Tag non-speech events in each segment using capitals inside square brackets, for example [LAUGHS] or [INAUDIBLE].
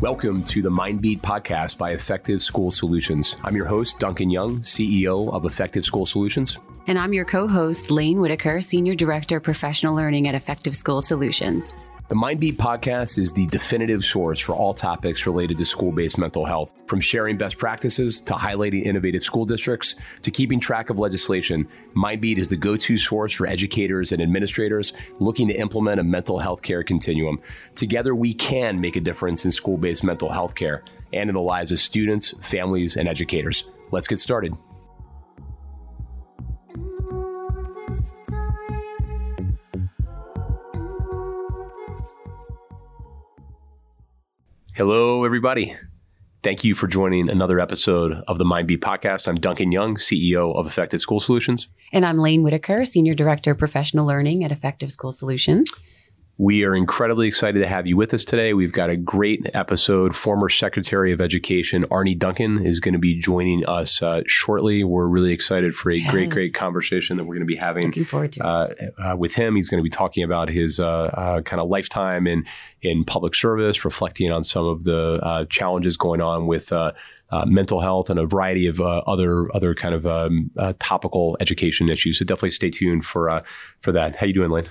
Welcome to the Mindbeat podcast by Effective School Solutions. I'm your host, Duncan Young, CEO of Effective School Solutions. And I'm your co host, Laine Whitaker, Senior Director, Professional Learning at Effective School Solutions. The Mindbeat podcast is the definitive source for all topics related to school based mental health, from sharing best practices to highlighting innovative school districts to keeping track of legislation. Mindbeat is the go to source for educators and administrators looking to implement a mental health care continuum. Together, we can make a difference in school based mental health care and in the lives of students, families, and educators. Let's get started. Hello, everybody. Thank you for joining another episode of the Mindbeat podcast. I'm Duncan Young, CEO of Effective School Solutions. And I'm Laine Whitaker, Senior Director of Professional Learning at Effective School Solutions. We are incredibly excited to have you with us today. We've got a great episode. Former Secretary of Education Arne Duncan is going to be joining us uh, shortly. We're really excited for a yes. great, great conversation that we're going to be having. Looking forward to uh, uh, with him. He's going to be talking about his uh, uh, kind of lifetime in in public service, reflecting on some of the uh, challenges going on with uh, mental health and a variety of uh, other other kind of um, uh, topical education issues. So definitely stay tuned for uh, for that. How you doing, Laine?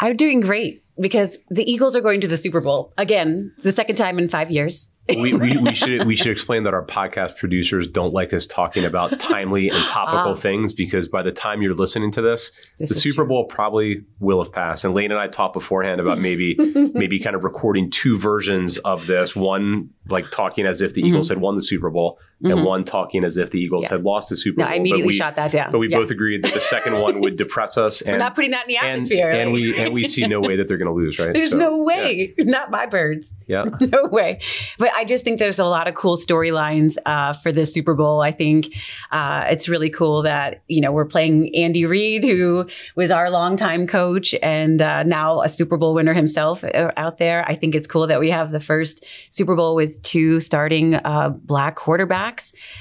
I'm doing great because the Eagles are going to the Super Bowl again, the second time in five years we, we, [LAUGHS] we, should we should explain that our podcast producers don't like us talking about [LAUGHS] timely and topical ah. things because by the time you're listening to this, this the Super true. Bowl probably will have passed. And Laine and I talked beforehand about maybe [LAUGHS] maybe kind of recording two versions of this. One like talking as if the mm-hmm. Eagles had won the Super Bowl, mm-hmm. and one talking as if the Eagles yeah. had lost the Super no, Bowl. I immediately we, shot that down. But we yeah. both agreed that the second one would depress us. And, [LAUGHS] We're not putting that in the atmosphere. And, and we and we see no way that they're going to lose. Right? There's so, no way. Yeah. [LAUGHS] Not my birds. Yeah. [LAUGHS] no way. But I just think there's a lot of cool storylines uh, for this Super Bowl. I think uh, it's really cool that you know we're playing Andy Reid, who was our longtime coach and uh, now a Super Bowl winner himself uh, out there. I think it's cool that we have the first Super Bowl with two starting uh, black quarterbacks.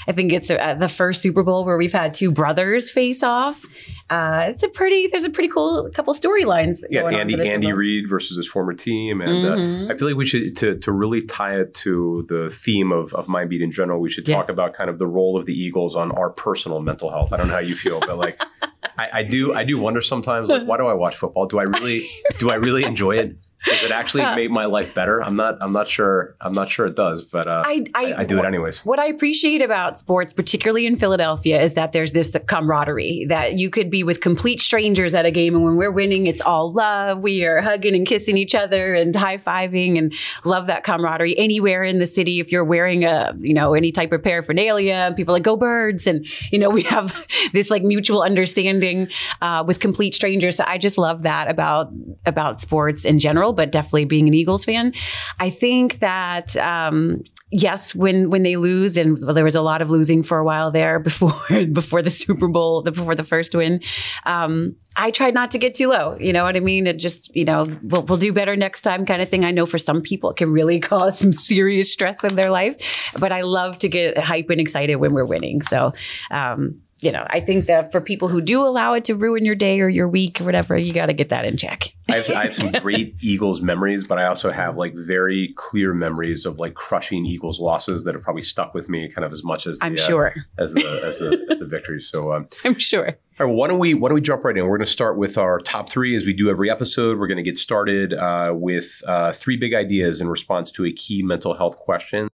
I think it's uh, the first Super Bowl where we've had two brothers face off. Uh, it's a pretty there's a pretty cool couple storylines. Yeah, Andy Andy Reid versus his former team, and uh, mm-hmm. uh, I feel like we should to to really tie it to the theme of of Mindbeat in general. We should talk yeah. about kind of the role of the Eagles on our personal mental health. I don't know how you feel, but like [LAUGHS] I, I do I do wonder sometimes like why do I watch football? Do I really do I really enjoy it? Does it actually [LAUGHS] make my life better? I'm not. I'm not sure. I'm not sure it does, but uh, I, I, I, do it anyways. What I appreciate about sports, particularly in Philadelphia, is that there's this camaraderie that you could be with complete strangers at a game, and when we're winning, it's all love. We are hugging and kissing each other and high fiving, and love that camaraderie anywhere in the city. If you're wearing a, you know, any type of paraphernalia, people like go birds, and you know [LAUGHS] we have this like mutual understanding uh, with complete strangers. So I just love that about about sports in general but definitely being an Eagles fan. I think that um, yes, when when they lose, and there was a lot of losing for a while there [LAUGHS] before before the Super Bowl, before the first win. Um, I tried not to get too low. You know what I mean? It just you know we'll, we'll do better next time kind of thing. I know for some people it can really [LAUGHS] cause some serious stress in their life, but I love to get hype and excited when we're winning. So. Um, you know, I think that for people who do allow it to ruin your day or your week or whatever, you got to get that in check. I, have, I have some great [LAUGHS] Eagles memories, but I also have like very clear memories of like crushing Eagles losses that have probably stuck with me kind of as much as the, I'm uh, sure uh, as the as the, as the [LAUGHS] victories. So um, I'm sure. All right, well, why don't we why don't we jump right in? We're going to start with our top three as we do every episode. We're going to get started uh, with uh, three big ideas in response to a key mental health question.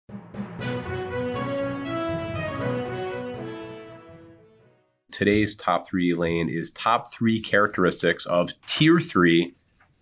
Today's top three Laine is top three characteristics of tier three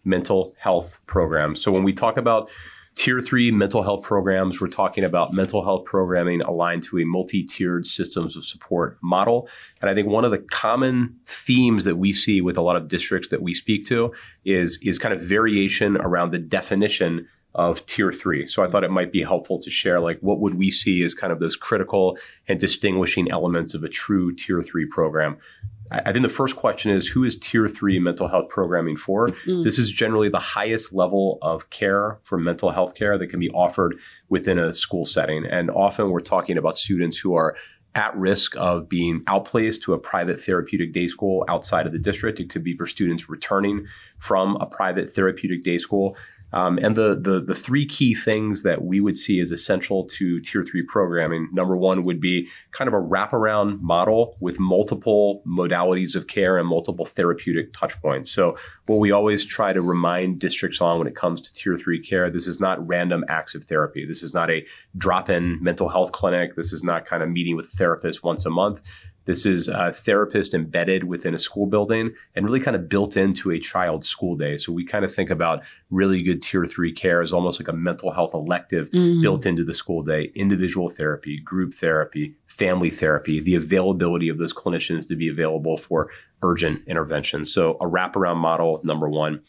mental health programs. So when we talk about tier three mental health programs, we're talking about mental health programming aligned to a multi tiered systems of support model. And I think one of the common themes that we see with a lot of districts that we speak to is, is kind of variation around the definition of tier three. So I thought it might be helpful to share like what would we see as kind of those critical and distinguishing elements of a true tier three program. I think the first question is who is tier three mental health programming for? Mm. This is generally the highest level of care for mental health care that can be offered within a school setting. And often we're talking about students who are at risk of being outplaced to a private therapeutic day school outside of the district. It could be for students returning from a private therapeutic day school Um, and the, the the three key things that we would see as essential to tier three programming. Number one would be kind of a wraparound model with multiple modalities of care and multiple therapeutic touch points. So what we always try to remind districts on when it comes to tier three care, this is not random acts of therapy. This is not a drop-in mental health clinic. This is not kind of meeting with a therapist once a month. This is a therapist embedded within a school building and really kind of built into a child's school day. So we kind of think about really good tier three care as almost like a mental health elective mm-hmm. built into the school day, individual therapy, group therapy, family therapy, the availability of those clinicians to be available for urgent intervention. So a wraparound model, number one.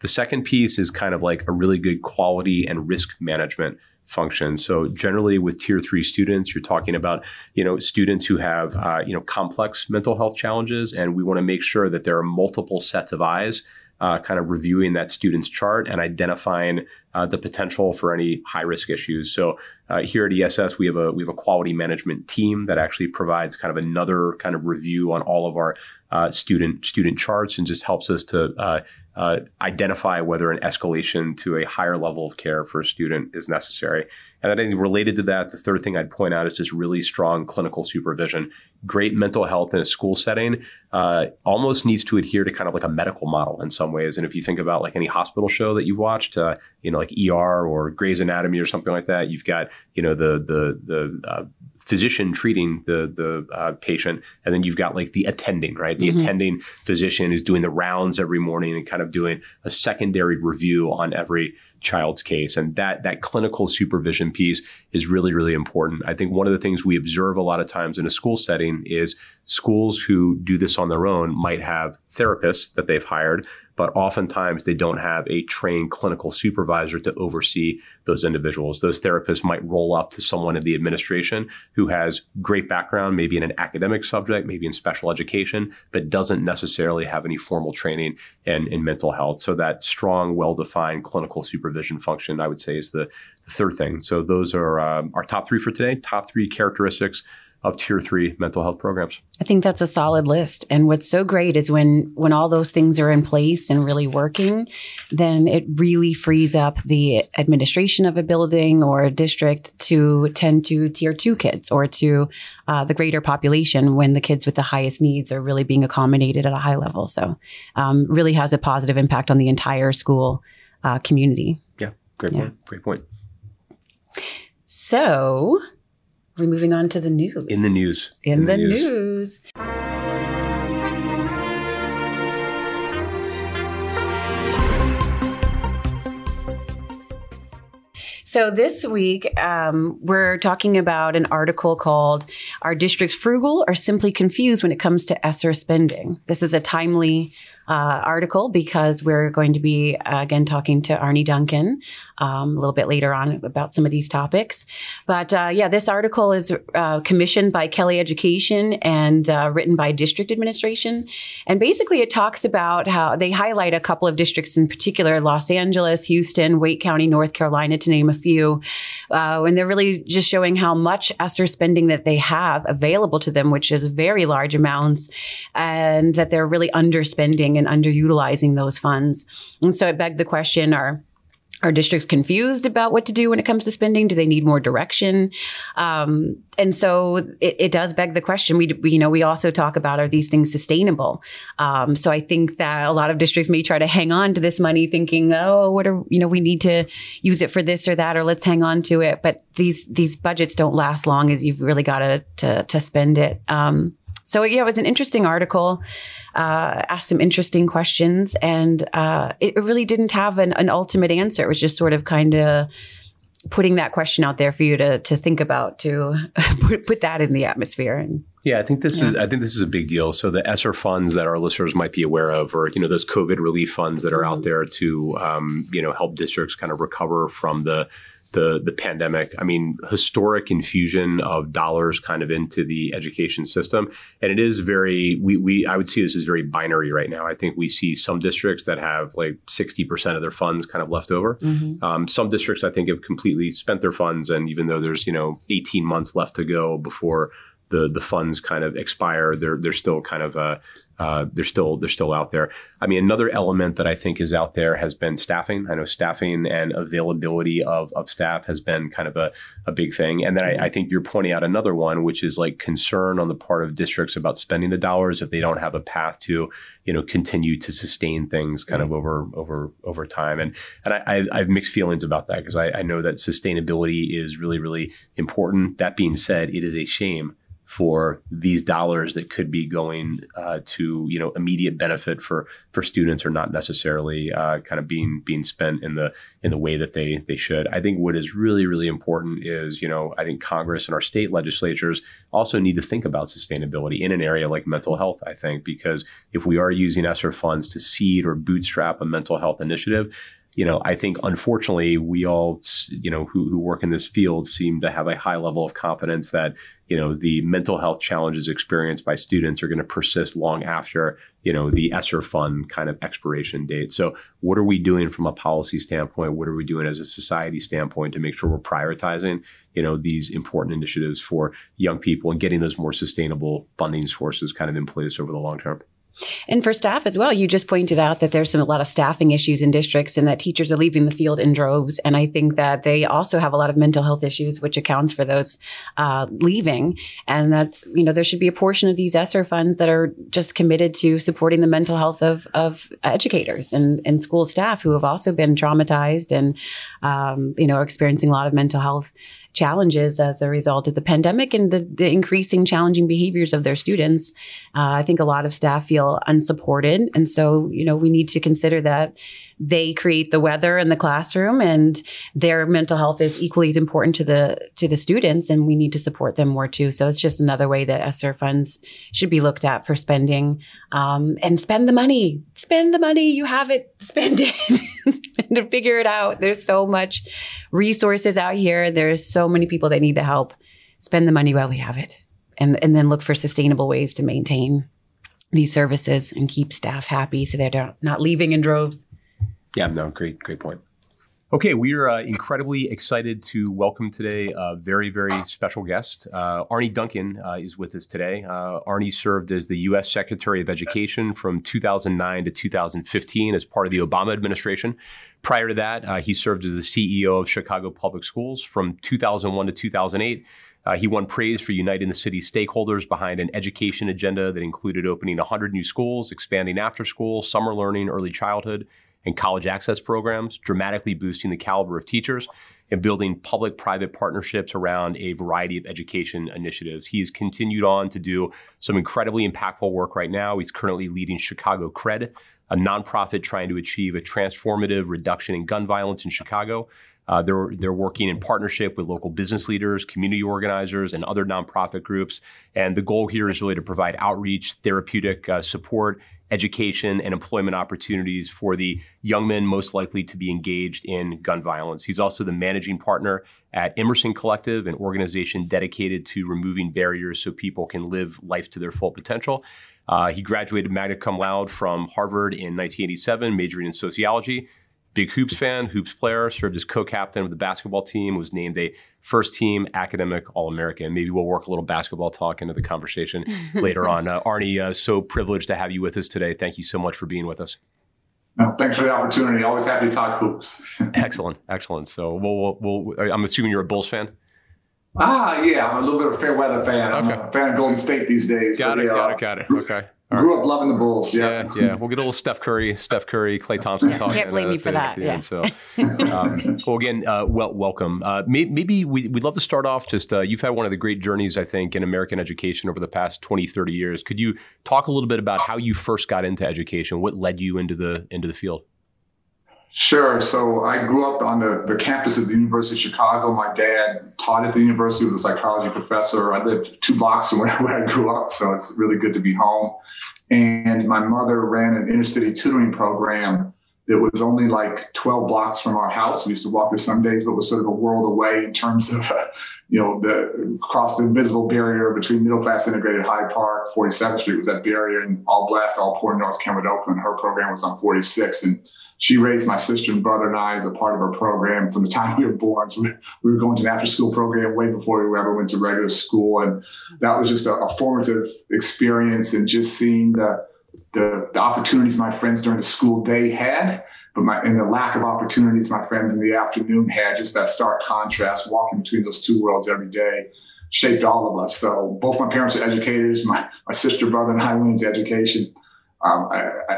The second piece is kind of like a really good quality and risk management function. So generally, with tier three students, you're talking about you know students who have uh, you know complex mental health challenges, and we want to make sure that there are multiple sets of eyes. Uh, kind of reviewing that student's chart and identifying uh, the potential for any high risk issues. So uh, here at ESS, we have a we have a quality management team that actually provides kind of another kind of review on all of our uh, student student charts and just helps us to uh, uh, identify whether an escalation to a higher level of care for a student is necessary. And then related to that, the third thing I'd point out is just really strong clinical supervision. Great mental health in a school setting uh, almost needs to adhere to kind of like a medical model in some ways. And if you think about like any hospital show that you've watched, you know, like ER or Grey's Anatomy or something like that, you've got you know the the the uh, physician treating the the uh, patient, and then you've got like the attending, right? The mm-hmm. attending physician is doing the rounds every morning and kind of doing a secondary review on every child's case, and that that clinical supervision piece is really really important. I think one of the things we observe a lot of times in a school setting is schools who do this on their own might have therapists that they've hired but oftentimes they don't have a trained clinical supervisor to oversee those individuals. Those therapists might roll up to someone in the administration who has great background, maybe in an academic subject, maybe in special education, but doesn't necessarily have any formal training in, in mental health. So that strong, well-defined clinical supervision function, I would say, is the, the third thing. So those are um, our top three for today. Top three characteristics of tier three mental health programs. I think that's a solid list. And what's so great is when when all those things are in place and really working, then it really frees up the administration of a building or a district to tend to tier two kids or to uh, the greater population when the kids with the highest needs are really being accommodated at a high level. So, um, really has a positive impact on the entire school uh, community. Yeah, great point. Yeah. Great point. So, we're moving on to the news. In the news. In, In the, the, news. news. So this week, um, we're talking about an article called "Are Districts Frugal or Simply Confused When It Comes to ESSER Spending?" This is a timely uh, article because we're going to be uh, again talking to Arne Duncan um, a little bit later on about some of these topics. But uh, yeah, this article is uh, commissioned by Kelly Education and uh, written by district administration. And basically, it talks about how they highlight a couple of districts in particular Los Angeles, Houston, Wake County, North Carolina, to name a few. Uh, and they're really just showing how much ESSER spending that they have available to them, which is very large amounts, and that they're really underspending and underutilizing those funds. And so it begged the question are are districts confused about what to do when it comes to spending? Do they need more direction? Um, and so it, it, does beg the question. We, we, you know, we also talk about are these things sustainable? Um, so I think that a lot of districts may try to hang on to this money, thinking, oh, what are you know, we need to use it for this or that, or let's hang on to it. But these these budgets don't last long, as you've really got to to, spend it. Um, so yeah, it was an interesting article. Uh, asked some interesting questions, and uh, it really didn't have an, an ultimate answer. It was just sort of kind of putting that question out there for you to to think about to [LAUGHS] put, put that in the atmosphere and yeah, I think this yeah. is I think this is a big deal. So the ESSER funds that our listeners might be aware of, or you know those COVID relief funds that are out mm-hmm. there to um, you know help districts kind of recover from the the the pandemic. I mean, historic infusion of dollars kind of into the education system, and it is very we we I would see this as very binary right now. I think we see some districts that have like sixty percent of their funds kind of left over. Mm-hmm. Um, some districts I think have completely spent their funds, and even though there's you know eighteen months left to go before the the funds kind of expire, they're they're still kind of uh, uh, they're still they're still out there. I mean, another element that I think is out there has been staffing. I know staffing and availability of, of staff has been kind of a, a big thing. And then I, I think you're pointing out another one, which is like concern on the part of districts about spending the dollars if they don't have a path to you know continue to sustain things kind of over over over time. And and I, I have mixed feelings about that because I, I know that sustainability is really really important. That being said, it is a shame for these dollars that could be going uh, to you know immediate benefit for for students are not necessarily uh, kind of being being spent in the in the way that they they should. I think what is really really important is you know I think Congress and our state legislatures also need to think about sustainability in an area like mental health. I think because if we are using ESSER funds to seed or bootstrap a mental health initiative, you know, I think unfortunately we all, you know, who, who work in this field seem to have a high level of confidence that, you know, the mental health challenges experienced by students are going to persist long after, you know, the ESSER fund kind of expiration date. So what are we doing from a policy standpoint? What are we doing as a society standpoint to make sure we're prioritizing, you know, these important initiatives for young people and getting those more sustainable funding sources kind of in place over the long term? And for staff as well, you just pointed out that there's some a lot of staffing issues in districts and that teachers are leaving the field in droves. And I think that they also have a lot of mental health issues, which accounts for those uh, leaving. And that's, you know, there should be a portion of these ESSER funds that are just committed to supporting the mental health of, of educators and, and school staff who have also been traumatized and, um, you know, experiencing a lot of mental health challenges as a result of the pandemic and the, the increasing challenging behaviors of their students. Uh, I think a lot of staff feel unsupported. And so, you know, we need to consider that they create the weather in the classroom and their mental health is equally as important to the to the students and we need to support them more too. So it's just another way that ESSER funds should be looked at for spending um, and spend the money spend the money. You have it. Spend it. [LAUGHS] To figure it out. There's so much resources out here. There's so many people that need the help. Spend the money while we have it and and then look for sustainable ways to maintain these services and keep staff happy so they're not leaving in droves yeah, no, great, great point. Okay, we are uh, incredibly excited to welcome today a very, very special guest. Uh, Arne Duncan uh, is with us today. Uh, Arne served as the U.S. Secretary of Education from 2009 to 2015 as part of the Obama administration. Prior to that, uh, he served as the CEO of Chicago Public Schools from 2001 to 2008. Uh, he won praise for uniting the city's stakeholders behind an education agenda that included opening 100 new schools, expanding after school, summer learning, early childhood, and college access programs, dramatically boosting the caliber of teachers and building public private partnerships around a variety of education initiatives. He's continued on to do some incredibly impactful work right now. He's currently leading Chicago CRED, a nonprofit trying to achieve a transformative reduction in gun violence in Chicago. Uh, they're they're working in partnership with local business leaders, community organizers, and other nonprofit groups. And the goal here is really to provide outreach, therapeutic uh, support, education, and employment opportunities for the young men most likely to be engaged in gun violence. He's also the managing partner at Emerson Collective, an organization dedicated to removing barriers so people can live life to their full potential. Uh, he graduated magna cum laude from Harvard in 1987, majoring in sociology big hoops fan, hoops player, served as co-captain of the basketball team, was named a first team academic All-American. Maybe we'll work a little basketball talk into the conversation [LAUGHS] later on. Uh, Arne, uh, so privileged to have you with us today. Thank you so much for being with us. No, thanks for the opportunity. Always happy to talk hoops. [LAUGHS] excellent, excellent. So, we'll, we'll, we'll, I'm assuming you're a Bulls fan. Ah, yeah, I'm a little bit of a fair weather fan. I'm a fan of Golden State these days. Got it, got it, got it. Okay. All Grew right. up loving the Bulls. Yeah. yeah, yeah. We'll get a little Steph Curry, Steph Curry, Klay Thompson talk. Can't blame uh, you for that. Yeah. So, um, [LAUGHS] well, again, uh, well, welcome. Uh, maybe, maybe we, would love to start off just, uh, you've had one of the great journeys, I think, in American education over the past 20, 30 years. Could you talk a little bit about how you first got into education? What led you into the, into the field? Sure. So I grew up on the, the campus of the University of Chicago. My dad taught at the university, was a psychology professor. I lived two blocks [LAUGHS] from where, I grew up, so it's really good to be home. And my mother ran an inner city tutoring program that was only like 12 blocks from our house. We used to walk there some days, but was sort of a world away in terms of, [LAUGHS] you know, the across the invisible barrier between middle class integrated Hyde Park, 47th Street was that barrier, and all black, all poor North Kenwood, Oakland. Her program was on 46. And she raised my sister and brother and I as a part of her program from the time we were born. So we, we were going to an after school program way before we ever went to regular school. And that was just a, a formative experience and just seeing the, the, the opportunities my friends during the school day had, but my and the lack of opportunities my friends in the afternoon had, just that stark contrast, walking between those two worlds every day, shaped all of us. So both my parents are educators. My my sister, brother, and I went into education. Um,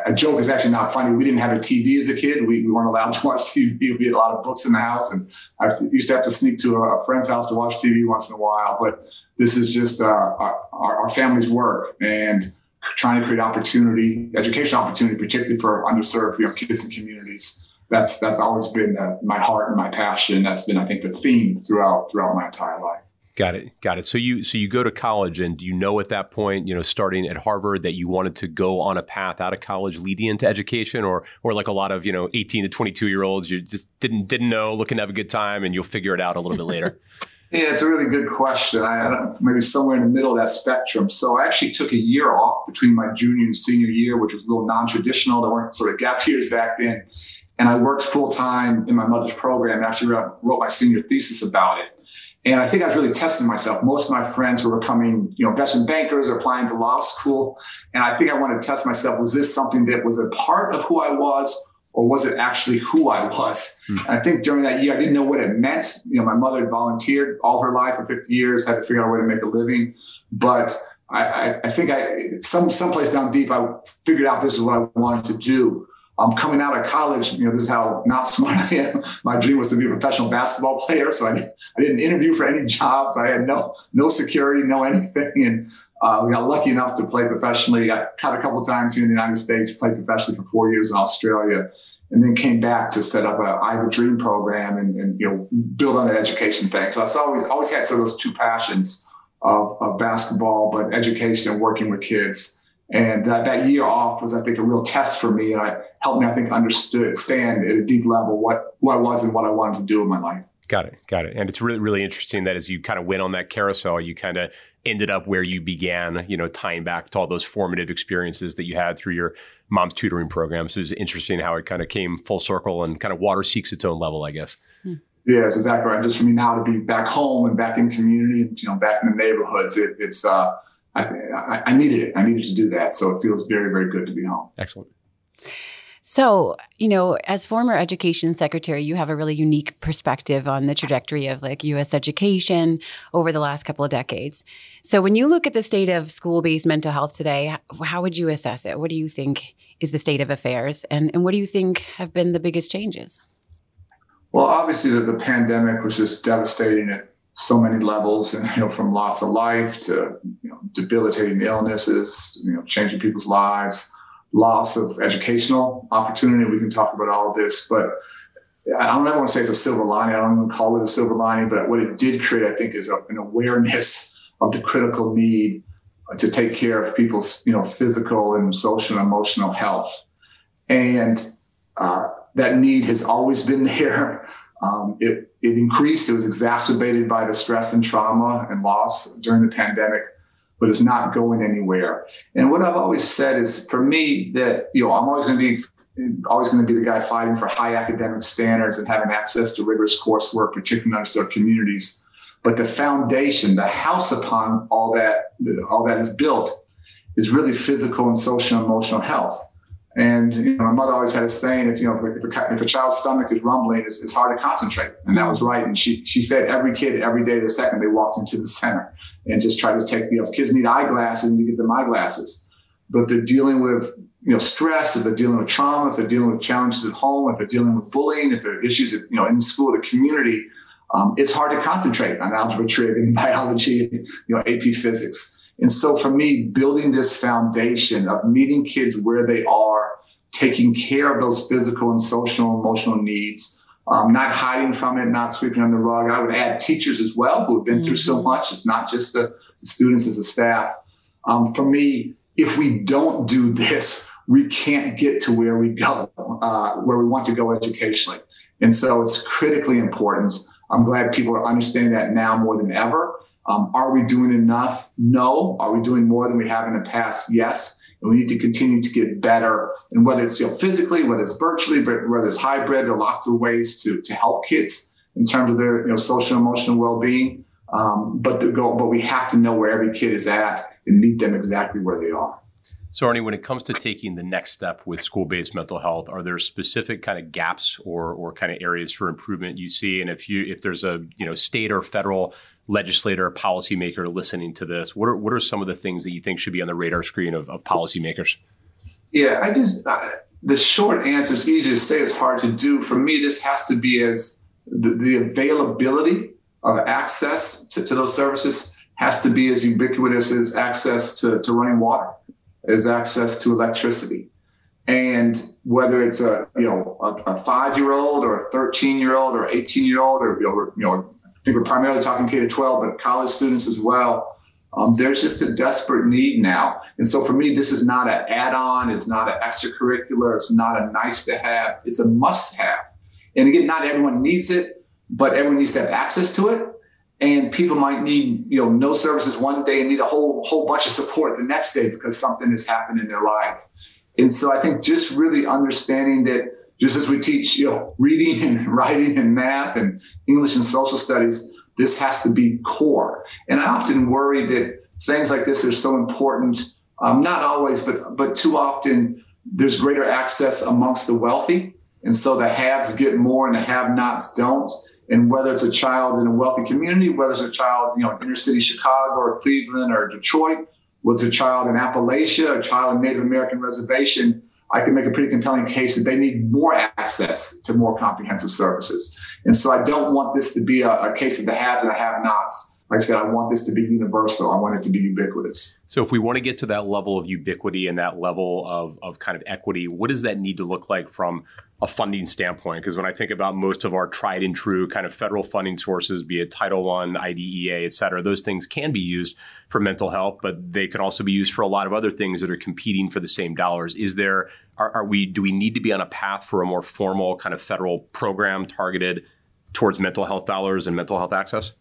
a joke is actually not funny. We didn't have a TV as a kid. We, we, weren't allowed [LAUGHS] to watch TV. We had a lot of books in the house, and I used to have to sneak to a, friend's house to watch TV once in a while. But this is just uh, our, our, family's work and trying to create opportunity, education opportunity, particularly for underserved you know, kids and communities. That's that's always been my heart and my passion. That's been, I think, the theme throughout throughout my entire life. Got it. Got it. So you so you go to college and do you know at that point, you know, starting at Harvard that you wanted to go on a path out of college leading into education or or like a lot of, you know, 18 to 22 year olds, you just didn't didn't know, looking to have a good time and you'll figure it out a little bit later? [LAUGHS] yeah, it's a really good question. I, I don't maybe somewhere in the middle of that spectrum. So I actually took a year off between my junior and senior year, which was a little non-traditional. There weren't sort of gap [LAUGHS] years back then. And I worked full time in my mother's program and actually wrote, wrote my senior thesis about it. And I think I was really testing myself. Most of my friends were becoming, you know, investment bankers or applying to law school. And I think I wanted to test myself. Was this something that was a part of who I was or was it actually who I was? Hmm. And I think during that year, I didn't know what it meant. You know, my mother had volunteered all her life for 50 years, had to figure out a way to make a living. But I, I, I think I, some, someplace down deep, I figured out this is what I wanted to do. I'm coming out of college, you know, this is how not smart I am. My dream was to be a professional basketball player. So I, I didn't interview for any jobs. I had no, no security, no anything. And uh, we got lucky enough to play professionally. I cut a couple times here in the United States, played professionally for four years in Australia, and then came back to set up a I Have a Dream program and, and you know, build on that education thing. So I always, always had sort of those two passions of, of basketball, but education and working with kids. And that, that year off was, I think, a real test for me. And it helped me, I think, understand at a deep level what, what I was and what I wanted to do in my life. Got it. Got it. And it's really, really interesting that as you kind of went on that carousel, you kind of ended up where you began, you know, tying back to all those formative experiences that you had through your mom's tutoring program. So it's interesting how it kind of came full circle and kind of water seeks its own level, I guess. Hmm. Yeah, it's exactly right. Just for me now to be back home and back in community, you know, back in the neighborhoods, it, it's, uh, I, I, I needed it. I needed to do that. So it feels very, very good to be home. Excellent. So, you know, as former education secretary, you have a really unique perspective on the trajectory of like US education over the last couple of decades. So, when you look at the state of school based mental health today, how would you assess it? What do you think is the state of affairs? And, and what do you think have been the biggest changes? Well, obviously, the, the pandemic was just devastating at so many levels, and you know, from loss of life to you know, debilitating illnesses, you know, changing people's lives, loss of educational opportunity. We can talk about all this, but I don't ever want to say it's a silver lining. I don't even call it a silver lining, but what it did create, I think, is a, an awareness of the critical need to take care of people's, you know, physical and social and emotional health, and uh, that need has always been [LAUGHS] there. Um, it, it increased, it was exacerbated by the stress and trauma and loss during the pandemic, but it's not going anywhere. And what I've always said is for me that, you know, I'm always going to be always going to be the guy fighting for high academic standards and having access to rigorous coursework, particularly in underserved communities. But the foundation, the house upon all that, all that is built is really physical and social and emotional health. And you know, my mother always had a saying: if you know, if a, if a child's stomach is rumbling, it's, it's, hard to concentrate. And that was right. And she she fed every kid every day the second they walked into the center, and just tried to take you know, if kids need eyeglasses, and to get them eyeglasses. But if they're dealing with you know stress, if they're dealing with trauma, if they're dealing with challenges at home, if they're dealing with bullying, if there are issues you know in the school, the community, um, it's hard to concentrate on algebra, trig, and biology, you know AP physics. And so for me, building this foundation of meeting kids where they are, taking care of those physical and social, emotional needs, um, not hiding from it, not sweeping under the rug. I would add teachers as well who have been mm-hmm. through so mm-hmm. much. It's not just the students as a staff. Um, for me, if we don't do this, we can't get to where we go, uh, where we want to go educationally. And so it's critically important. I'm glad people are understanding that now more than ever. Um, are we doing enough? No. Are we doing more than we have in the past? Yes. And we need to continue to get better. And whether it's you know, physically, whether it's virtually, whether it's hybrid, there are lots of ways to, to help kids in terms of their you know, social emotional well-being. Um, but the goal, but we have to know where every kid is at and meet them exactly where they are. So, Arne, when it comes to taking the next step with school-based mental health, are there specific kind of gaps or or kind of areas for improvement you see? And if you if there's a you know state or federal legislator or policymaker listening to this, what are what are some of the things that you think should be on the radar screen of, of policymakers? Yeah, I just uh, the short answer is easy to say, it's hard to do. For me, this has to be as the, the availability of access to, to those services has to be as ubiquitous as access to, to running water is access to electricity. And whether it's a you know a, a five year old or a 13 year old or 18 year old or you know, think we're primarily talking K to 12, but college students as well. Um, there's just a desperate need now. And so for me, this is not an add on, it's not an extracurricular, it's not a nice to have, it's a must have. And again, not everyone needs it, but everyone needs to have access to it and people might need you know no services one day and need a whole whole bunch of support the next day because something has happened in their life and so i think just really understanding that just as we teach you know reading and [LAUGHS] writing and math and english and social studies this has to be core. And i often worry that things like this are so important um, not always but but too often there's greater access amongst the wealthy. And so the haves get more and the have nots don't. And whether it's a child in a wealthy community, whether it's a child, you know, in inner city Chicago or Cleveland or Detroit, whether it's a child in Appalachia, a child in Native American reservation, I can make a pretty compelling case that they need more access to more comprehensive services. And so I don't want this to be a, a case of the haves and the have-nots like I said, I want this to be universal. I want it to be ubiquitous. So, if we want to get to that level of ubiquity and that level of, of kind of equity, what does that need to look like from a funding standpoint? Because when I think about most of our tried and true kind of federal funding sources, be it Title I, IDEA, et cetera, those things can be used for mental health, but they can also be used for a lot of other things that are competing for the same dollars. Is there, are, are we, do we need to be on a path for a more formal kind of federal program targeted towards mental health dollars and mental health access?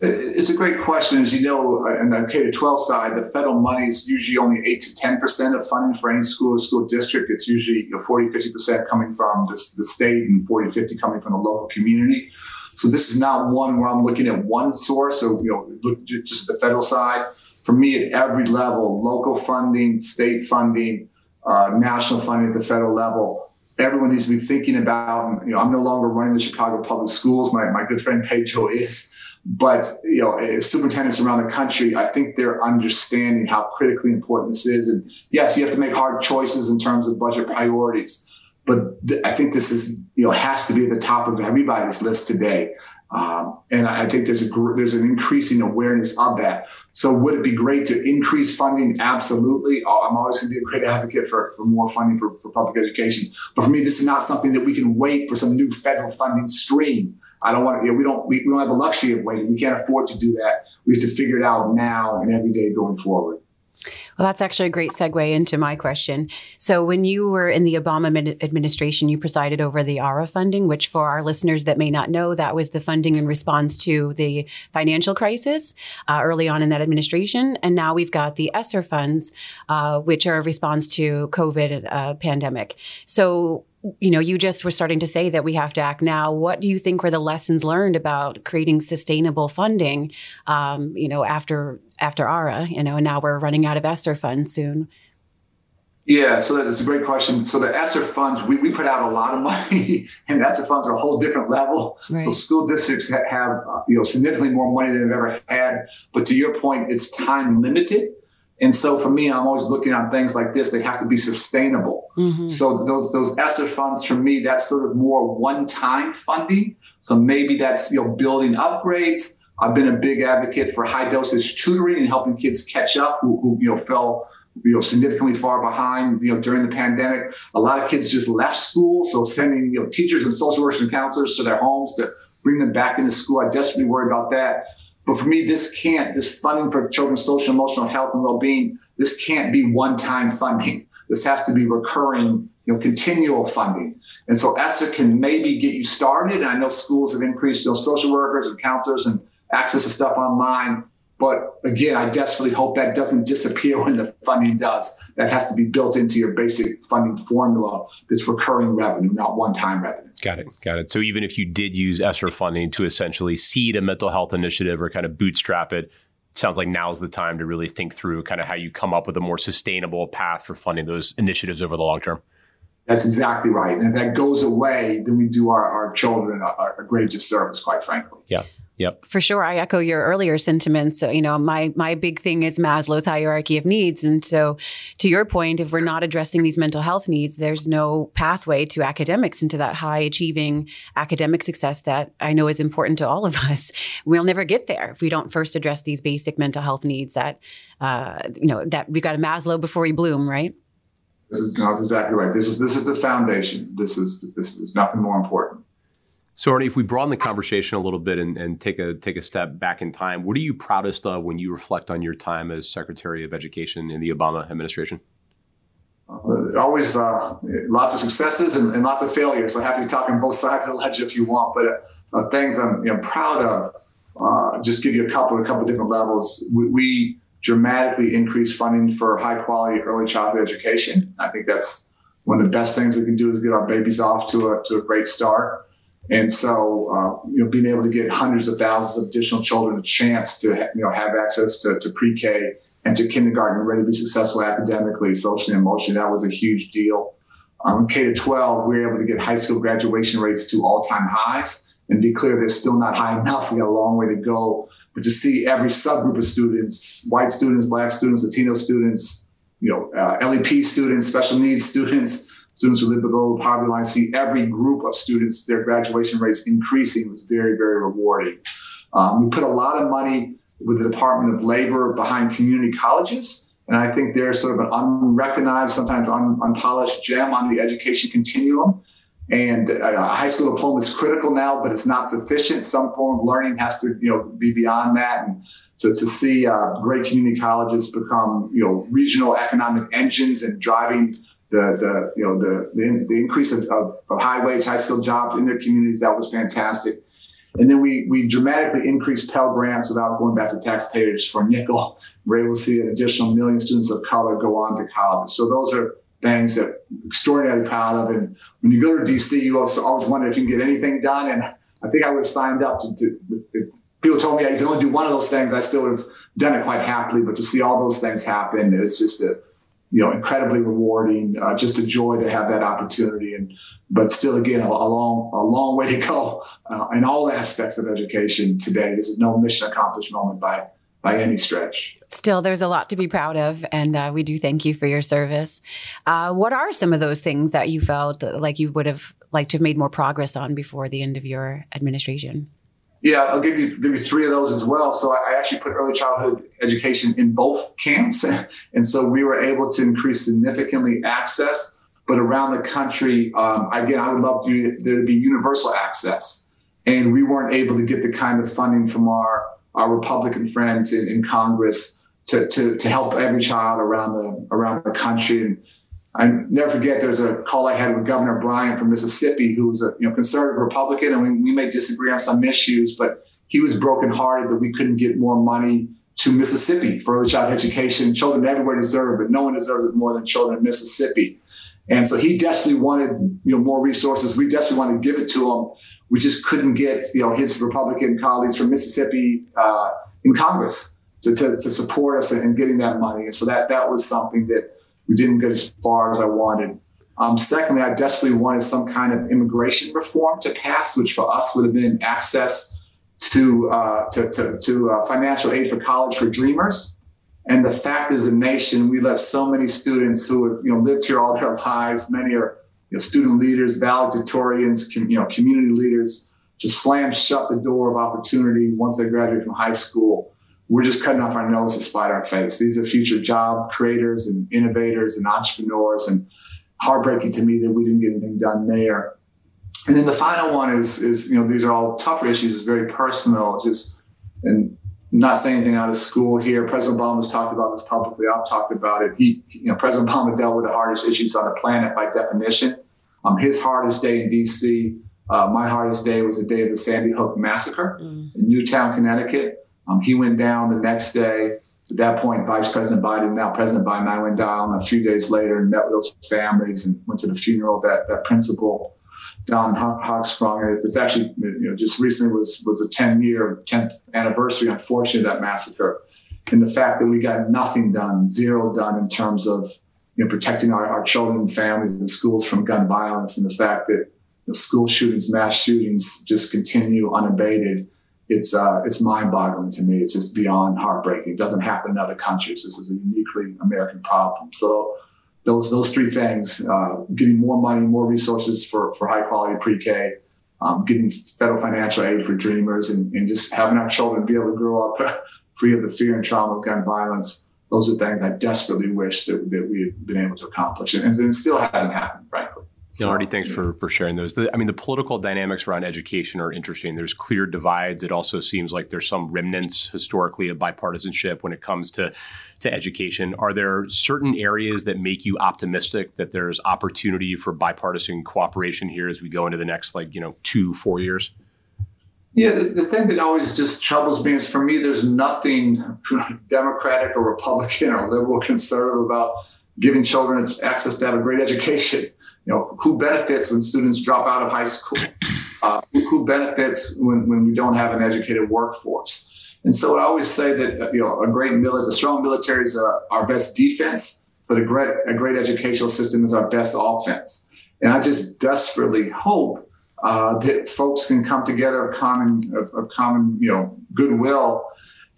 It's a great question. As you know, on the K 12 side, the federal money is usually only 8 to 10% of funding for any school or school district. It's usually you know, 40, 50% coming from the, the state and 40, 50 coming from the local community. So this is not one where I'm looking at one source or you know, look just the federal side. For me, at every level, local funding, state funding, uh, national funding at the federal level, everyone needs to be thinking about, you know, I'm no longer running the Chicago public schools. My, my good friend Pedro is. But you know, superintendents around the country, I think they're understanding how critically important this is. And yes, you have to make hard choices in terms of budget priorities. But th- I think this is you know has to be at the top of everybody's list today. Um, and I think there's a gr- there's an increasing awareness of that. So would it be great to increase funding? Absolutely. I'm always going to be a great advocate for, for more funding for, for public education. But for me, this is not something that we can wait for some new federal funding stream. I don't want to, you know, we don't, we, we don't have the luxury of waiting. We can't afford to do that. We have to figure it out now and every day going forward. Well, that's actually a great segue into my question. So, when you were in the Obama administration, you presided over the ARRA funding, which, for our listeners that may not know, that was the funding in response to the financial crisis uh, early on in that administration. And now we've got the ESSER funds, uh, which are a response to COVID uh, pandemic. So, you know, you just were starting to say that we have to act now. What do you think were the lessons learned about creating sustainable funding? Um, you know, after after ARRA, you know, and now we're running out of ESSER funds soon. Yeah, so that's a great question. So the ESSER funds, we, we put out a lot of [LAUGHS] money, and ESSER funds are a whole different level. Right. So school districts have uh, you know significantly more money than they've ever had. But to your point, it's time limited. And so for me, I'm always looking at things like this. They have to be sustainable. Mm-hmm. So those those ESSER funds for me, that's sort of more one-time funding. So maybe that's you know building upgrades. I've been a big advocate for high dosage tutoring and helping kids catch up who, who you know fell you know significantly far behind you know during the pandemic. A lot of kids just left school, so sending you know teachers and social workers and counselors to their homes to bring them back into school. I desperately worry about that. But for me, this can't, this funding for children's social emotional health and well-being, this can't be one-time funding. This has to be recurring, you know, continual funding. And so ESSER can maybe get you started. And I know schools have increased you know, social workers and counselors and access to stuff online. But again, I desperately hope that doesn't disappear when the funding does. That has to be built into your basic funding formula that's recurring revenue, not one time revenue. Got it. Got it. So even if you did use ESSER funding to essentially seed a mental health initiative or kind of bootstrap it, sounds like now's the time to really think through kind of how you come up with a more sustainable path for funding those initiatives over the long term. That's exactly right. And if that goes away, then we do our, our children a, a great disservice, quite frankly. Yeah. Yep. For sure. I echo your earlier sentiments. So, you know, my my big thing is Maslow's hierarchy of needs. And so to your point, if we're not addressing these mental health needs, there's no pathway to academics into that high achieving academic success that I know is important to all of [LAUGHS] us. We'll never get there if we don't first address these basic mental health needs that uh, you know, that we got a Maslow before we bloom, right? This is not exactly right. This is this is the foundation. This is this is nothing more important. So, Arne, if we broaden the conversation a little bit and, and, take a take a step back in time, what are you proudest of when you reflect on your time as Secretary of Education in the Obama administration? Uh, always uh, lots of successes and, and, lots of failures. So happy to talk on both sides of the ledger if you want. But uh, things I'm you know, proud of, uh, just give you a couple a couple different levels. We, we dramatically increased funding for high quality early childhood education. I think that's one of the best things we can do is get our babies off to a to a great start. And so, uh, you know, being able to get hundreds of thousands of additional children a chance to, you know, have access to, to pre-K and to kindergarten ready to be successful academically, socially, and emotionally, that was a huge deal. Um, K to 12, we were able to get high school graduation rates to all-time highs and be clear they're still not high [LAUGHS] enough. We got a long way to go. But to see every subgroup of students, white students, black students, Latino students, you know, uh, LEP students, special needs students, students who live below the poverty line see every group of students, their graduation rates increasing was very, very rewarding. Um, we put a lot of money with the Department of Labor behind community colleges. And I think they're sort of an unrecognized, sometimes un, unpolished gem on the education continuum. And uh, a high school diploma is critical now, but it's not sufficient. Some form of learning has to, you know, be beyond that. And to, to see uh, great community colleges become, you know, regional economic engines and driving the, the you know the, the, the increase of, of, of, high wage high skilled jobs in their communities that was fantastic and then we we dramatically increased Pell grants without going back to taxpayers for a nickel. [LAUGHS] We're able to see an additional million students of color go on to college. So those are things that I'm extraordinarily proud of. And when you go to DC, you also always wonder if you can get anything done. And I think I would have signed up to, to if, if people told me I could only do one of those things, I still would have done it quite happily. But to see all those things happen, it's just a you know, incredibly rewarding. Uh, just a joy to have that opportunity, and but still, again, a, a long, a long way to go uh, in all aspects of education today. This is no mission accomplished moment by by any stretch. Still, there's a lot to be proud of, and uh, we do thank you for your service. Uh, what are some of those things that you felt like you would have liked to have made more progress on before the end of your administration? Yeah, I'll give you give you three of those as well. So I actually put early childhood education in both [LAUGHS] camps, and so we were able to increase significantly access. But around the country, um, again, I would love to, there to be universal access, and we weren't able to get the kind of funding from our our Republican friends in, in Congress to, to to help every child around the around the country. And I never forget there's a call I had with Governor Bryant from Mississippi, who was a you know conservative Republican, and we, we may disagree on some issues, but he was brokenhearted that we couldn't get more money to Mississippi for early childhood education. Children everywhere deserve it, but no one deserves it more than children in Mississippi. And so he desperately wanted you know more resources. We desperately wanted to give it to him. We just couldn't get you know his Republican colleagues from Mississippi uh, in Congress to, to, to support us in getting that money. And so that that was something that we didn't get as far as I wanted. Um, secondly, I desperately wanted some kind of immigration reform to pass, which for us would have been access to uh, to, to, to uh, financial aid for college for dreamers. And the fact is, a nation, we let so many students who have you know lived here all their [LAUGHS] lives. Many are you know, student leaders, valedictorians, com, you know, community leaders, just slam shut the door of opportunity once they graduate from high school we're just cutting off our nose to spite our face. These are future job creators and innovators and entrepreneurs, and heartbreaking to me that we didn't get anything done there. And then the final one is, is you know, these are all tougher issues. It's very personal. Just and not saying anything out of school here. President Obama's talked about this publicly. I've talked about it. He, you know, President Obama dealt with the hardest issues on the planet by definition. Um, his hardest day in D.C. Uh, my hardest day was the day of the Sandy Hook massacre mm. in Newtown, Connecticut. Um, he went down the next day. At that point, Vice President Biden, now President Biden, I went down a few days later and met with those families and went to the funeral of that, that principal, Dawn Hochsprung. It's actually, you know, just recently was was a 10 year, 10th anniversary, unfortunately, of that massacre. and the fact that we got nothing done, zero done in terms of you know, protecting our, our children and families and schools from gun violence, and the fact that know, school shootings, mass shootings just continue unabated. It's uh, it's mind-boggling to me. It's just beyond heartbreaking. It doesn't happen in other countries. This is a uniquely American problem. So those those three things: uh, getting more money, more resources for for high quality pre-K, um, getting federal financial aid for dreamers, and, and just having our children be able to grow up [LAUGHS] free of the fear and trauma of gun violence. Those are things I desperately wish that, that we had been able to accomplish, and, and it still hasn't happened, frankly. No, Arne, thanks for, for sharing those. The, I mean, the political dynamics around education are interesting. There's clear divides. It also seems like there's some remnants historically of bipartisanship when it comes to, to education. Are there certain areas that make you optimistic that there's opportunity for bipartisan cooperation here as we go into the next, like, you know, two, four years? Yeah, the, the, thing that always just troubles me is for me, there's nothing [LAUGHS] Democratic or Republican or liberal conservative about giving children access to have a great education. You know, who benefits when students drop out of high school? [CLEARS THROAT] Uh, who benefits when, when we don't have an educated workforce? And so I always say that uh, you know a great military, a strong military is uh, our best defense, but a great a great educational system is our best offense. And I just desperately hope uh, that folks can come together of common of, of common you know goodwill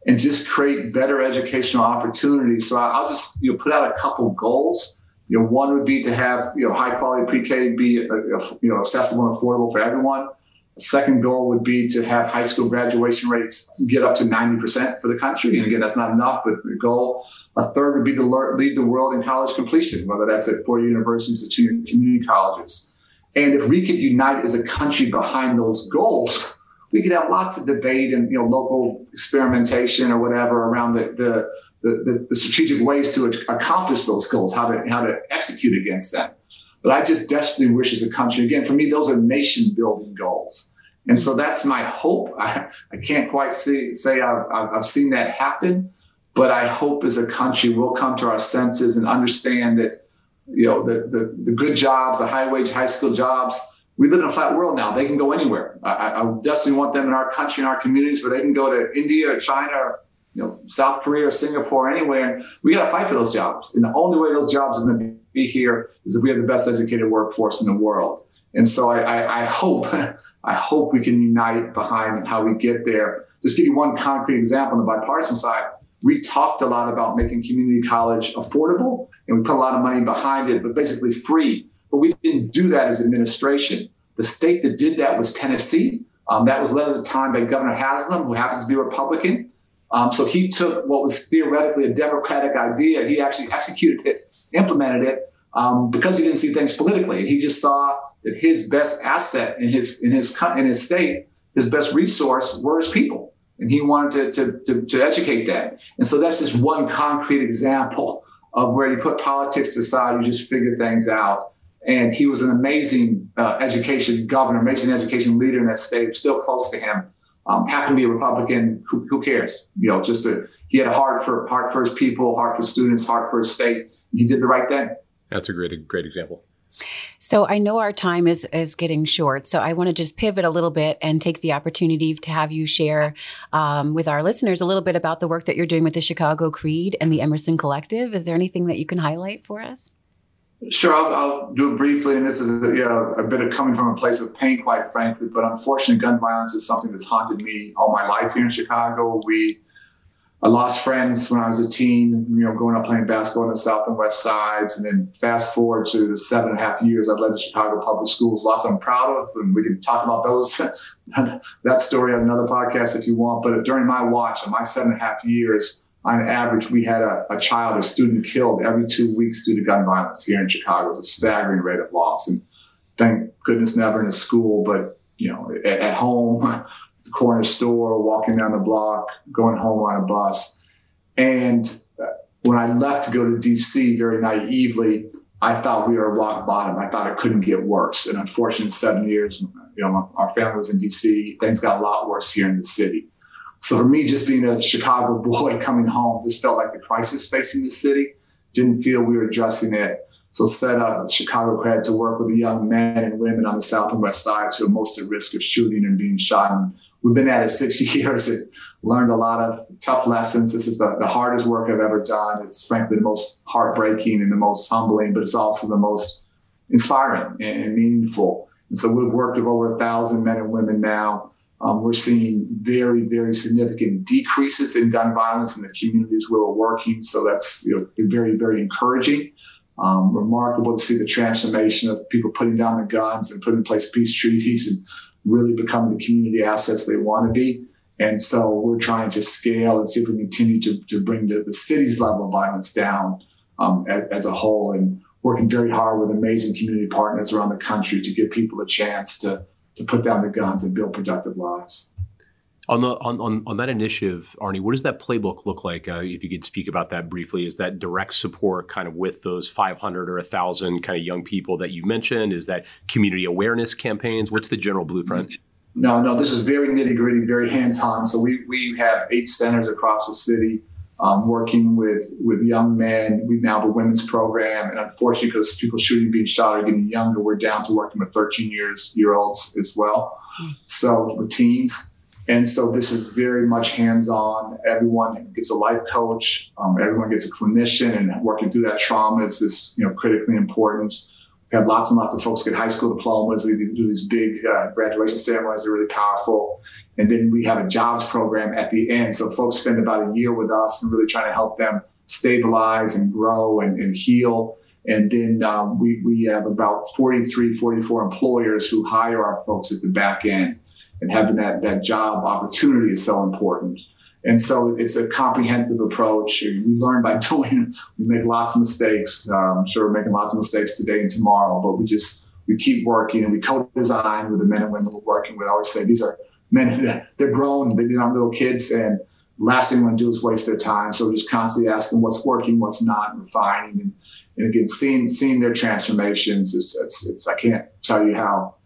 and just create better educational opportunities. So I'll just you know put out a couple goals. You know, one would be to have you know high quality pre-K be uh, uh, you know accessible and affordable for everyone. A second goal would be to have high school graduation rates get up to 90% for the country. And again, that's not enough, but the goal. A third would be to lead the world in college completion, whether that's at four universities or two community colleges. And if we could unite as a country behind those goals, we could have lots of debate and you know local experimentation or whatever around the the, the, the strategic ways to accomplish those goals, how to how to execute against them. But I just desperately wish as a country, again, for me, those are nation building goals. And so that's my hope. [LAUGHS] I, I can't quite see, say I've, I've seen that happen, but I hope as a country we'll come to our senses and understand that, you know, the, the, the good jobs, the high wage, high skill jobs, we live in a flat world now. They can go anywhere. I, I definitely want them in our country, in our communities, where they can go to India or China or you know South Korea or Singapore, anywhere. And we got to fight for those jobs. And the only way those jobs are going to be here is if we have the best educated workforce in the world. And so I, I, I hope [LAUGHS] I hope we can unite behind how we get there. Just give you one concrete example on the bipartisan side. We talked a lot about making community college affordable, and we put a lot of money behind it, but basically free but we didn't do that as administration. The state that did that was Tennessee. Um, that was led at the time by Governor Haslam, who happens to be Republican. Um, so he took what was theoretically a Democratic idea, he actually executed it, implemented it, um, because he didn't see things politically. He just saw that his best asset in his in his in his state, his best resource were his people, and he wanted to, to, to, to educate that. And so that's just one concrete example of where you put politics aside, you just figure things out. And he was an amazing uh, education governor, amazing education leader in that state, still close to him. Um, happened to be a Republican. Who, who cares? You know, just a, he had a heart for heart for his people, heart for students, heart for his state. he did the right thing. That's a great, great example. So I know our time is is getting short. So I want to just pivot a little bit and take the opportunity to have you share um, with our listeners a little bit about the work that you're doing with the Chicago CRED and the Emerson Collective. Is there anything that you can highlight for us? Sure, I'll, I'll, do it briefly. And this is you know, a bit of coming from a place of pain, quite frankly. But unfortunately, gun violence is something that's haunted me all my life here in Chicago. We, I lost friends when I was a teen, you know, growing up playing basketball on the south and west sides. And then fast forward to seven and a half years I've led the Chicago Public Schools, lots I'm proud of. And we can talk about those, [LAUGHS] that story on another podcast if you want. But during my watch, in my seven and a half years, on average, we had a, a, child, a student killed every two weeks due to gun violence here in Chicago. It's a staggering rate of loss. And thank goodness never in a school, but you know, at, at home, [LAUGHS] the corner store, walking down the block, going home on a bus. And uh, when I left to go to DC very naively, I thought we were rock bottom. I thought it couldn't get worse. And unfortunately, seven years, you know, our family was in DC. Things got a lot worse here in the city. So for me, just being a Chicago boy [LAUGHS] coming home, this felt like the crisis facing the city. Didn't feel we were addressing it. So set up Chicago CRED to work with the young men and women on the south and west sides who are most at risk of shooting and being shot and we've been at it [LAUGHS] six years and learned a lot of tough lessons. This is the, the hardest work I've ever done. It's frankly the most heartbreaking and the most humbling, but it's also the most inspiring and, and meaningful. And so we've worked with over a thousand men and women now. Um, we're seeing very, very significant decreases in gun violence in the communities where we're working. So that's you know, very, very encouraging. Um, remarkable to see the transformation of people putting down the guns and putting in place peace treaties and really becoming the community assets they want to be. And so we're trying to scale and see if we can continue to, to bring the, the city's level of violence down um, as, as, a whole and working very hard with amazing community partners around the country to give people a chance to, to put down the guns and build productive lives. On the on, on, on that initiative, Arne, what does that playbook look like? Uh, if you could speak about that briefly, is that direct support kind of with those 500 or 1,000 kind of young people that you mentioned? Is that community awareness campaigns? What's the general blueprint? No, no, this is very nitty gritty, very hands on. So we we have eight centers across the city. Um, working with with young men. We now have a women's program, and unfortunately, because people shooting, being shot are getting younger, we're down to working with 13 years year olds as well. Mm. So with teens, and so this is very much hands-on. Everyone gets a life coach. Um, everyone gets a clinician, and working through that trauma is this, you know, critically important. We have lots and lots of folks get high school diplomas. We do these big uh, graduation ceremonies; they're really powerful. And then we have a jobs program at the end. So folks spend about a year with us and really trying to help them stabilize and grow and, and heal. And then um, we, we have about 43, 44 employers who hire our folks at the back end and having that, that job opportunity is so important. And so it's a comprehensive approach. You learn by [LAUGHS] doing. We make lots of mistakes. Um, I'm sure we're making lots of mistakes today and tomorrow, but we just we keep working and we co-design with the men and women we're working with. I always say these are men. [LAUGHS] They're grown. They're not little kids, and last thing we want to do is waste their time. So we're just constantly asking what's working, what's not, and refining. And, and again, seeing seeing their transformations is it's, it's I can't tell you how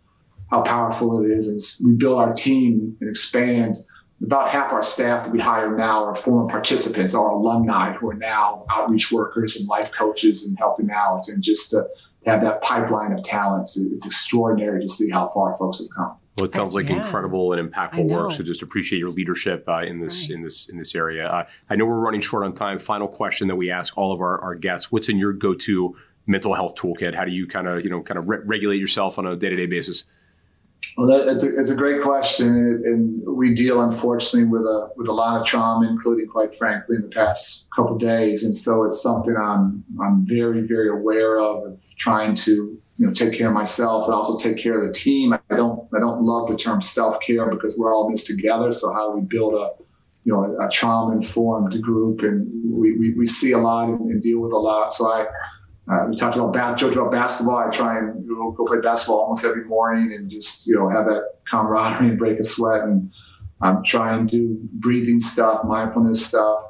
how powerful it is. As we build our team and expand, about half our staff that we hire now are former participants, are alumni who are now outreach workers and life coaches and helping out. And just to, to have that pipeline of talents, it's extraordinary to see how far folks have come. Well, it sounds like yeah. incredible and impactful work. So just appreciate your leadership uh, in this right. in this in this area. Uh, I know we're running short on time. Final question that we ask all of our, our guests: What's in your go to mental health toolkit? How do you kind of you know kind of re- regulate yourself on a day to day basis? Well, that, it's, a, it's a great question, and, and, we deal unfortunately with a with a lot of trauma, including, quite frankly, in the past couple days, and so it's something I'm I'm very very aware of, of trying to you know take care of myself and also take care of the team. I don't I don't love the term self care because we're all in this together. So how we build a you know a, a trauma informed group, and we, we, we see a lot and, and deal with a lot. So I uh, we talked about bas- joked about basketball. I try and go, go play basketball almost every morning and just you know have that camaraderie and break a sweat. And I'm trying to do breathing stuff, mindfulness stuff.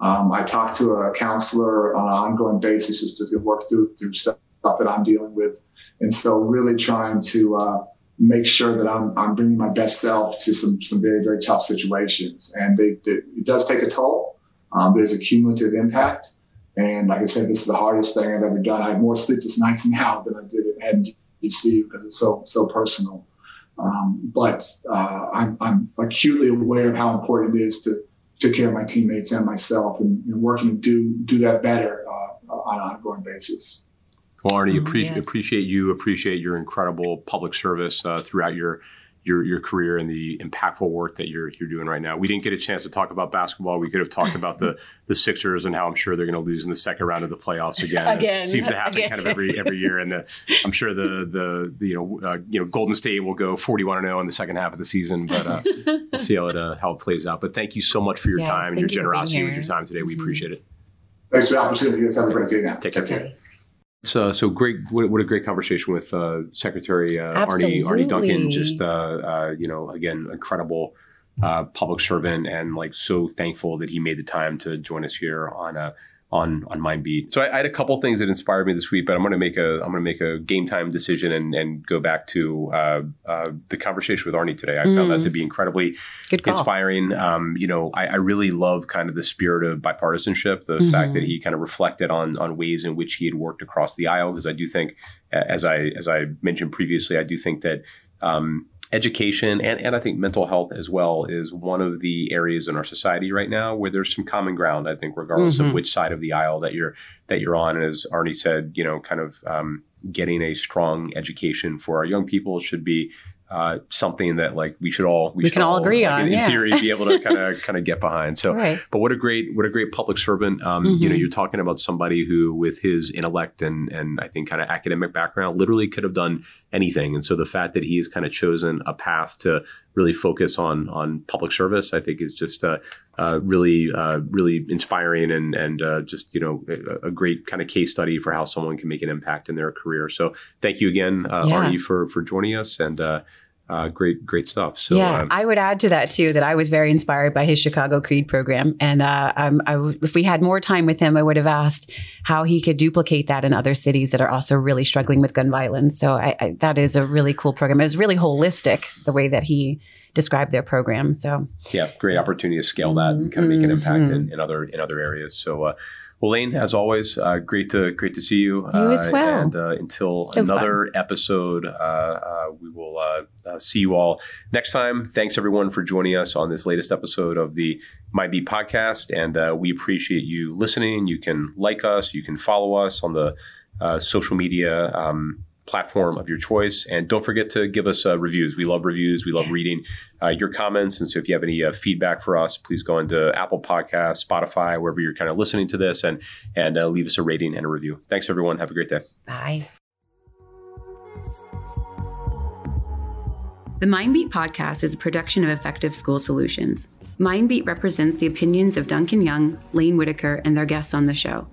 Um, I talk to a counselor on an ongoing basis just to work through through stuff that I'm dealing with, and so really trying to uh, make sure that I'm I'm bringing my best self to some some very very tough situations. And they, they, it does take a toll. Um, there's a cumulative impact. And like I said, this is the hardest thing I've ever done. I have more sleepless nights now than I did at DC because it's so so personal. Um, but uh, I'm, I'm, acutely aware of how important it is to take care of my teammates and myself, and, and working to do do that better uh, on an ongoing basis. Well, Arne, mm, appreciate yes. appreciate you, appreciate your incredible public service uh, throughout your your your career and the impactful work that you're you're doing right now. We didn't get a chance to talk about basketball. We could have talked about the [LAUGHS] the Sixers and how I'm sure they're going to lose in the second round of the playoffs again. again it seems to happen again. kind of every every year, and the, I'm sure the [LAUGHS] the, the you know uh, you know Golden State will go 41 0 in the second half of the season, but uh, [LAUGHS] we'll see how it uh, how it plays out. But thank you so much for your yes, time and your generosity with your time today. We mm-hmm. appreciate it. Thanks for the opportunity. You guys have a great day now. Take care. Okay. So, so great! What, what, a great conversation with uh, Secretary uh, Arne Arne Duncan. Just uh, uh, you know, again, incredible uh, public servant, and like so thankful that he made the time to join us here on a on on Mindbeat. So I, I, had a couple things that inspired me this week, but I'm going to make a I'm going to make a game time decision and and go back to uh, uh, the conversation with Arne today. I mm. found that to be incredibly inspiring. Um, you know, I, I, really love kind of the spirit of bipartisanship, the mm-hmm. fact that he kind of reflected on on ways in which he had worked across the aisle. Because I do think, as I as I mentioned previously, I do think that. Um, education and, and I think mental health as well is one of the areas in our society right now where there's some common ground. I think, regardless Mhm. of which side of the aisle that you're that you're on, and as Arne said, you know, kind of um, getting a strong education for our young people should be. Uh, something that like we should all We should can all agree like, on, in, in yeah. theory be able to kind of [LAUGHS] kind of get behind so right. but what a great what a great public servant. Um, You know, Mhm. you're talking about somebody who, with his intellect and and I think kind of academic background, literally could have done anything. And so the fact that he has kind of chosen a path to really focus on on public service, I think, is just uh, uh, really uh, really inspiring and and uh, just you know a, a great kind of case study for how someone can make an impact in their career. So thank you again, uh, Yeah. Arne, for for joining us and. Uh, great, great stuff. So, yeah, um, I would add to that too that I was very inspired by his Chicago CRED program, and uh, um, I w- if we had more time with him, I would have asked how he could duplicate that in other cities that are also really struggling with gun violence. So I, I, that is a really cool program. It was really holistic the way that he described their program. So yeah, great opportunity to scale that and kind of make an impact Mhm. in, in other in other areas. So, uh, well, Laine, as always, uh, great to great to see you. You as uh, well. And uh, until So another episode, uh, uh, we will see you all next time. Thanks everyone for joining us on this latest episode of the Mindbeat podcast, and uh, we appreciate you listening. You can like us, you can follow us on the uh, social media. Um, platform of your choice and don't forget to give us uh, reviews we love reviews we love reading uh, your comments. And so if you have any uh, feedback for us, please go into Apple Podcasts, Spotify, wherever you're kind of listening to this, and and uh, leave us a rating and a review. Thanks, everyone. Have a great day. bye. The Mindbeat podcast is a production of Effective School Solutions. Mindbeat represents the opinions of Duncan Young, Laine Whitaker, and their guests on the show.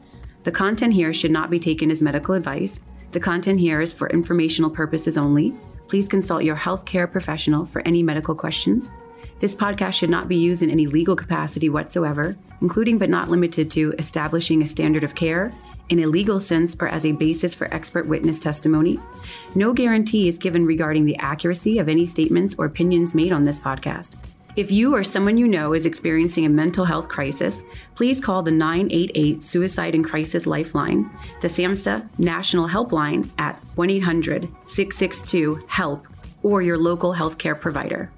The content here should not be taken as medical advice. The content here is for informational purposes only. Please consult your healthcare professional for any medical questions. This podcast should not be used in any legal capacity whatsoever, including but not limited to establishing a standard of care, in a legal sense, or as a basis for expert witness testimony. No guarantee is given regarding the accuracy of any statements or opinions made on this podcast. If you or someone you know is experiencing a mental health crisis, please call the 988 Suicide and Crisis Lifeline, the SAMHSA National Helpline at 1 800 662 HELP, or your local healthcare provider.